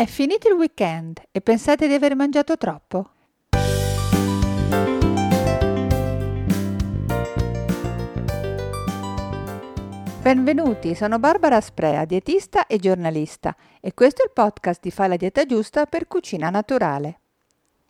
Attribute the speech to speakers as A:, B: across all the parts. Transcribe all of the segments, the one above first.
A: È finito il weekend e pensate di aver mangiato troppo? Benvenuti, sono Barbara Sprea, dietista e giornalista e questo è il podcast di Fai la dieta giusta per cucina naturale.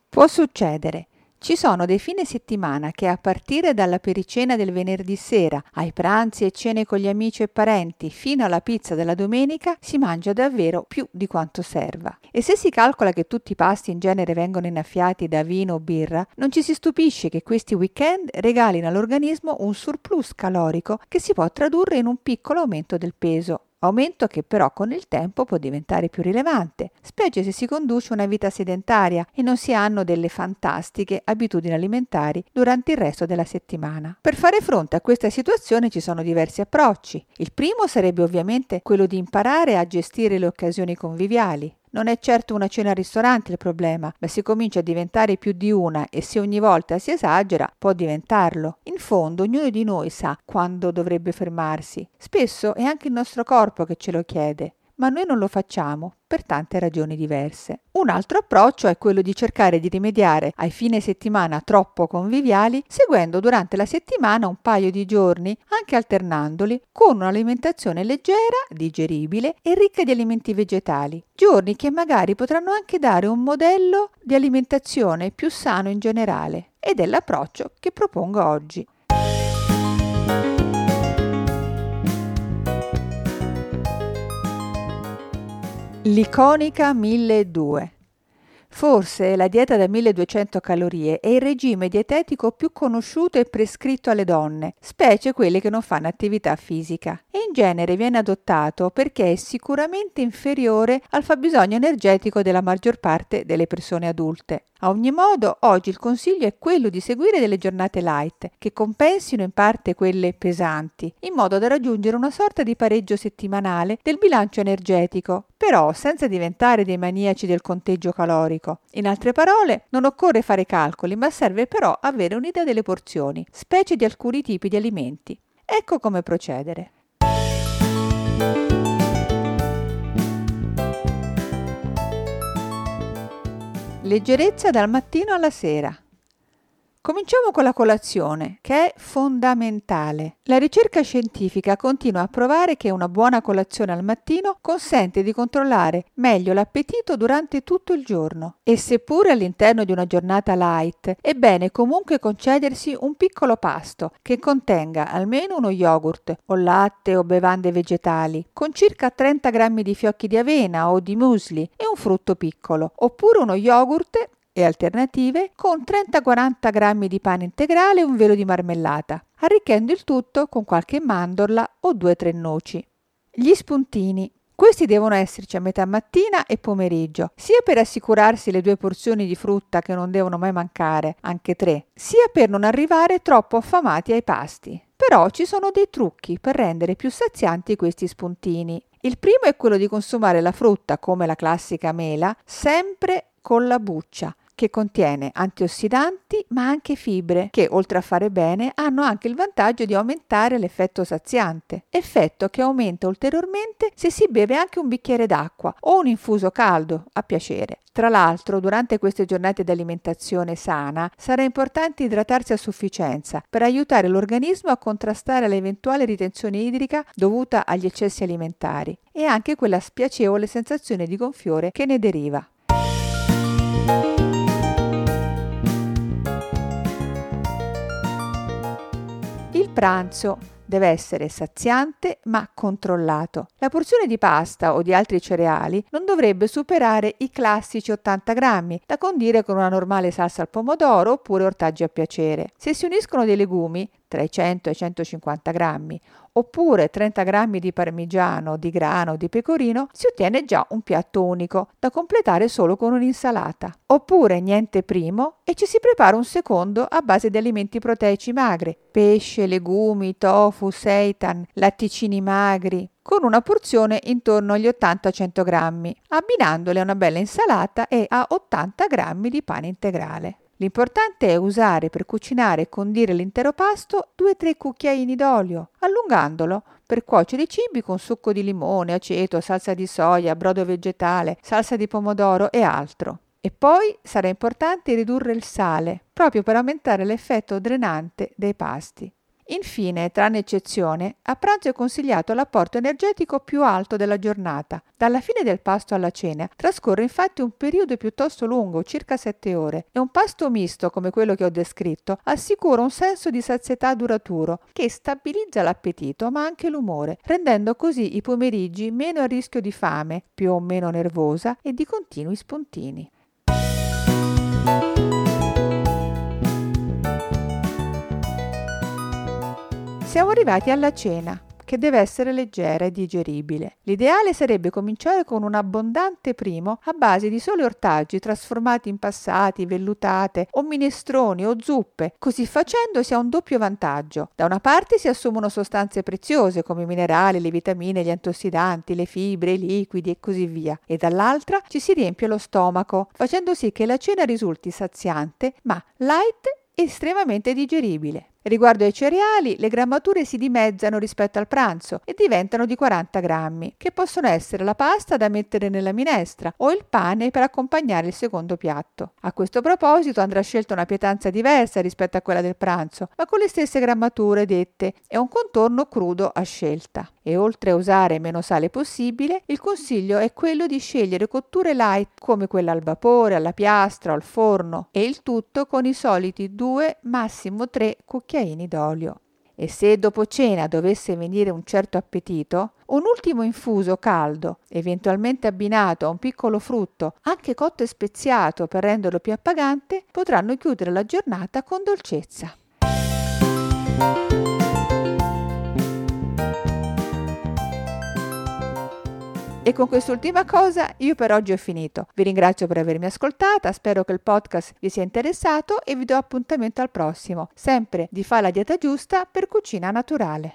A: Può succedere ci sono dei fine settimana che a partire dalla pericena del venerdì sera, ai pranzi e cene con gli amici e parenti, fino alla pizza della domenica, si mangia davvero più di quanto serva. E se si calcola che tutti i pasti in genere vengono innaffiati da vino o birra, non ci si stupisce che questi weekend regalino all'organismo un surplus calorico che si può tradurre in un piccolo aumento del peso aumento che però con il tempo può diventare più rilevante, specie se si conduce una vita sedentaria e non si hanno delle fantastiche abitudini alimentari durante il resto della settimana. Per fare fronte a questa situazione ci sono diversi approcci. Il primo sarebbe ovviamente quello di imparare a gestire le occasioni conviviali, non è certo una cena al ristorante il problema, ma si comincia a diventare più di una e se ogni volta si esagera può diventarlo. In fondo ognuno di noi sa quando dovrebbe fermarsi. Spesso è anche il nostro corpo che ce lo chiede ma noi non lo facciamo per tante ragioni diverse. Un altro approccio è quello di cercare di rimediare ai fine settimana troppo conviviali, seguendo durante la settimana un paio di giorni, anche alternandoli, con un'alimentazione leggera, digeribile e ricca di alimenti vegetali. Giorni che magari potranno anche dare un modello di alimentazione più sano in generale. Ed è l'approccio che propongo oggi. L'iconica 1002. Forse la dieta da 1200 calorie è il regime dietetico più conosciuto e prescritto alle donne, specie quelle che non fanno attività fisica, e in genere viene adottato perché è sicuramente inferiore al fabbisogno energetico della maggior parte delle persone adulte. A ogni modo, oggi il consiglio è quello di seguire delle giornate light, che compensino in parte quelle pesanti, in modo da raggiungere una sorta di pareggio settimanale del bilancio energetico, però senza diventare dei maniaci del conteggio calorico. In altre parole, non occorre fare calcoli, ma serve però avere un'idea delle porzioni, specie di alcuni tipi di alimenti. Ecco come procedere. Leggerezza dal mattino alla sera. Cominciamo con la colazione, che è fondamentale. La ricerca scientifica continua a provare che una buona colazione al mattino consente di controllare meglio l'appetito durante tutto il giorno. E seppure all'interno di una giornata light, è bene comunque concedersi un piccolo pasto che contenga almeno uno yogurt o latte o bevande vegetali, con circa 30 grammi di fiocchi di avena o di muesli e un frutto piccolo, oppure uno yogurt e alternative con 30-40 g di pane integrale e un velo di marmellata, arricchendo il tutto con qualche mandorla o 2-3 noci. Gli spuntini. Questi devono esserci a metà mattina e pomeriggio, sia per assicurarsi le due porzioni di frutta che non devono mai mancare, anche tre, sia per non arrivare troppo affamati ai pasti. Però ci sono dei trucchi per rendere più sazianti questi spuntini. Il primo è quello di consumare la frutta, come la classica mela, sempre con la buccia, che contiene antiossidanti ma anche fibre che, oltre a fare bene, hanno anche il vantaggio di aumentare l'effetto saziante, effetto che aumenta ulteriormente se si beve anche un bicchiere d'acqua o un infuso caldo, a piacere. Tra l'altro, durante queste giornate di alimentazione sana sarà importante idratarsi a sufficienza per aiutare l'organismo a contrastare l'eventuale ritenzione idrica dovuta agli eccessi alimentari e anche quella spiacevole sensazione di gonfiore che ne deriva. Pranzo deve essere saziante ma controllato. La porzione di pasta o di altri cereali non dovrebbe superare i classici 80 grammi, da condire con una normale salsa al pomodoro oppure ortaggi a piacere. Se si uniscono dei legumi, tra i 100 e i 150 grammi, oppure 30 grammi di parmigiano, di grano di pecorino, si ottiene già un piatto unico, da completare solo con un'insalata. Oppure niente primo e ci si prepara un secondo a base di alimenti proteici magri, pesce, legumi, tofu, seitan, latticini magri, con una porzione intorno agli 80-100 grammi, abbinandole a una bella insalata e a 80 grammi di pane integrale. L'importante è usare per cucinare e condire l'intero pasto 2-3 cucchiaini d'olio, allungandolo per cuocere i cibi con succo di limone, aceto, salsa di soia, brodo vegetale, salsa di pomodoro e altro. E poi sarà importante ridurre il sale, proprio per aumentare l'effetto drenante dei pasti. Infine, tranne eccezione, a pranzo è consigliato l'apporto energetico più alto della giornata. Dalla fine del pasto alla cena trascorre infatti un periodo piuttosto lungo, circa 7 ore, e un pasto misto come quello che ho descritto assicura un senso di sazietà duraturo che stabilizza l'appetito ma anche l'umore, rendendo così i pomeriggi meno a rischio di fame, più o meno nervosa e di continui spuntini. Siamo arrivati alla cena, che deve essere leggera e digeribile. L'ideale sarebbe cominciare con un abbondante primo a base di soli ortaggi trasformati in passati, vellutate o minestroni o zuppe. Così facendo si ha un doppio vantaggio. Da una parte si assumono sostanze preziose come i minerali, le vitamine, gli antiossidanti, le fibre, i liquidi e così via, e dall'altra ci si riempie lo stomaco, facendo sì che la cena risulti saziante ma light e estremamente digeribile. Riguardo ai cereali, le grammature si dimezzano rispetto al pranzo e diventano di 40 grammi, che possono essere la pasta da mettere nella minestra o il pane per accompagnare il secondo piatto. A questo proposito andrà scelta una pietanza diversa rispetto a quella del pranzo, ma con le stesse grammature dette e un contorno crudo a scelta. E oltre a usare meno sale possibile, il consiglio è quello di scegliere cotture light come quella al vapore, alla piastra o al forno e il tutto con i soliti 2 massimo 3 cucchiai cucchiaini d'olio. E se dopo cena dovesse venire un certo appetito, un ultimo infuso caldo, eventualmente abbinato a un piccolo frutto, anche cotto e speziato per renderlo più appagante, potranno chiudere la giornata con dolcezza. E con quest'ultima cosa io per oggi ho finito. Vi ringrazio per avermi ascoltata, spero che il podcast vi sia interessato e vi do appuntamento al prossimo, sempre di Fa la dieta giusta per cucina naturale.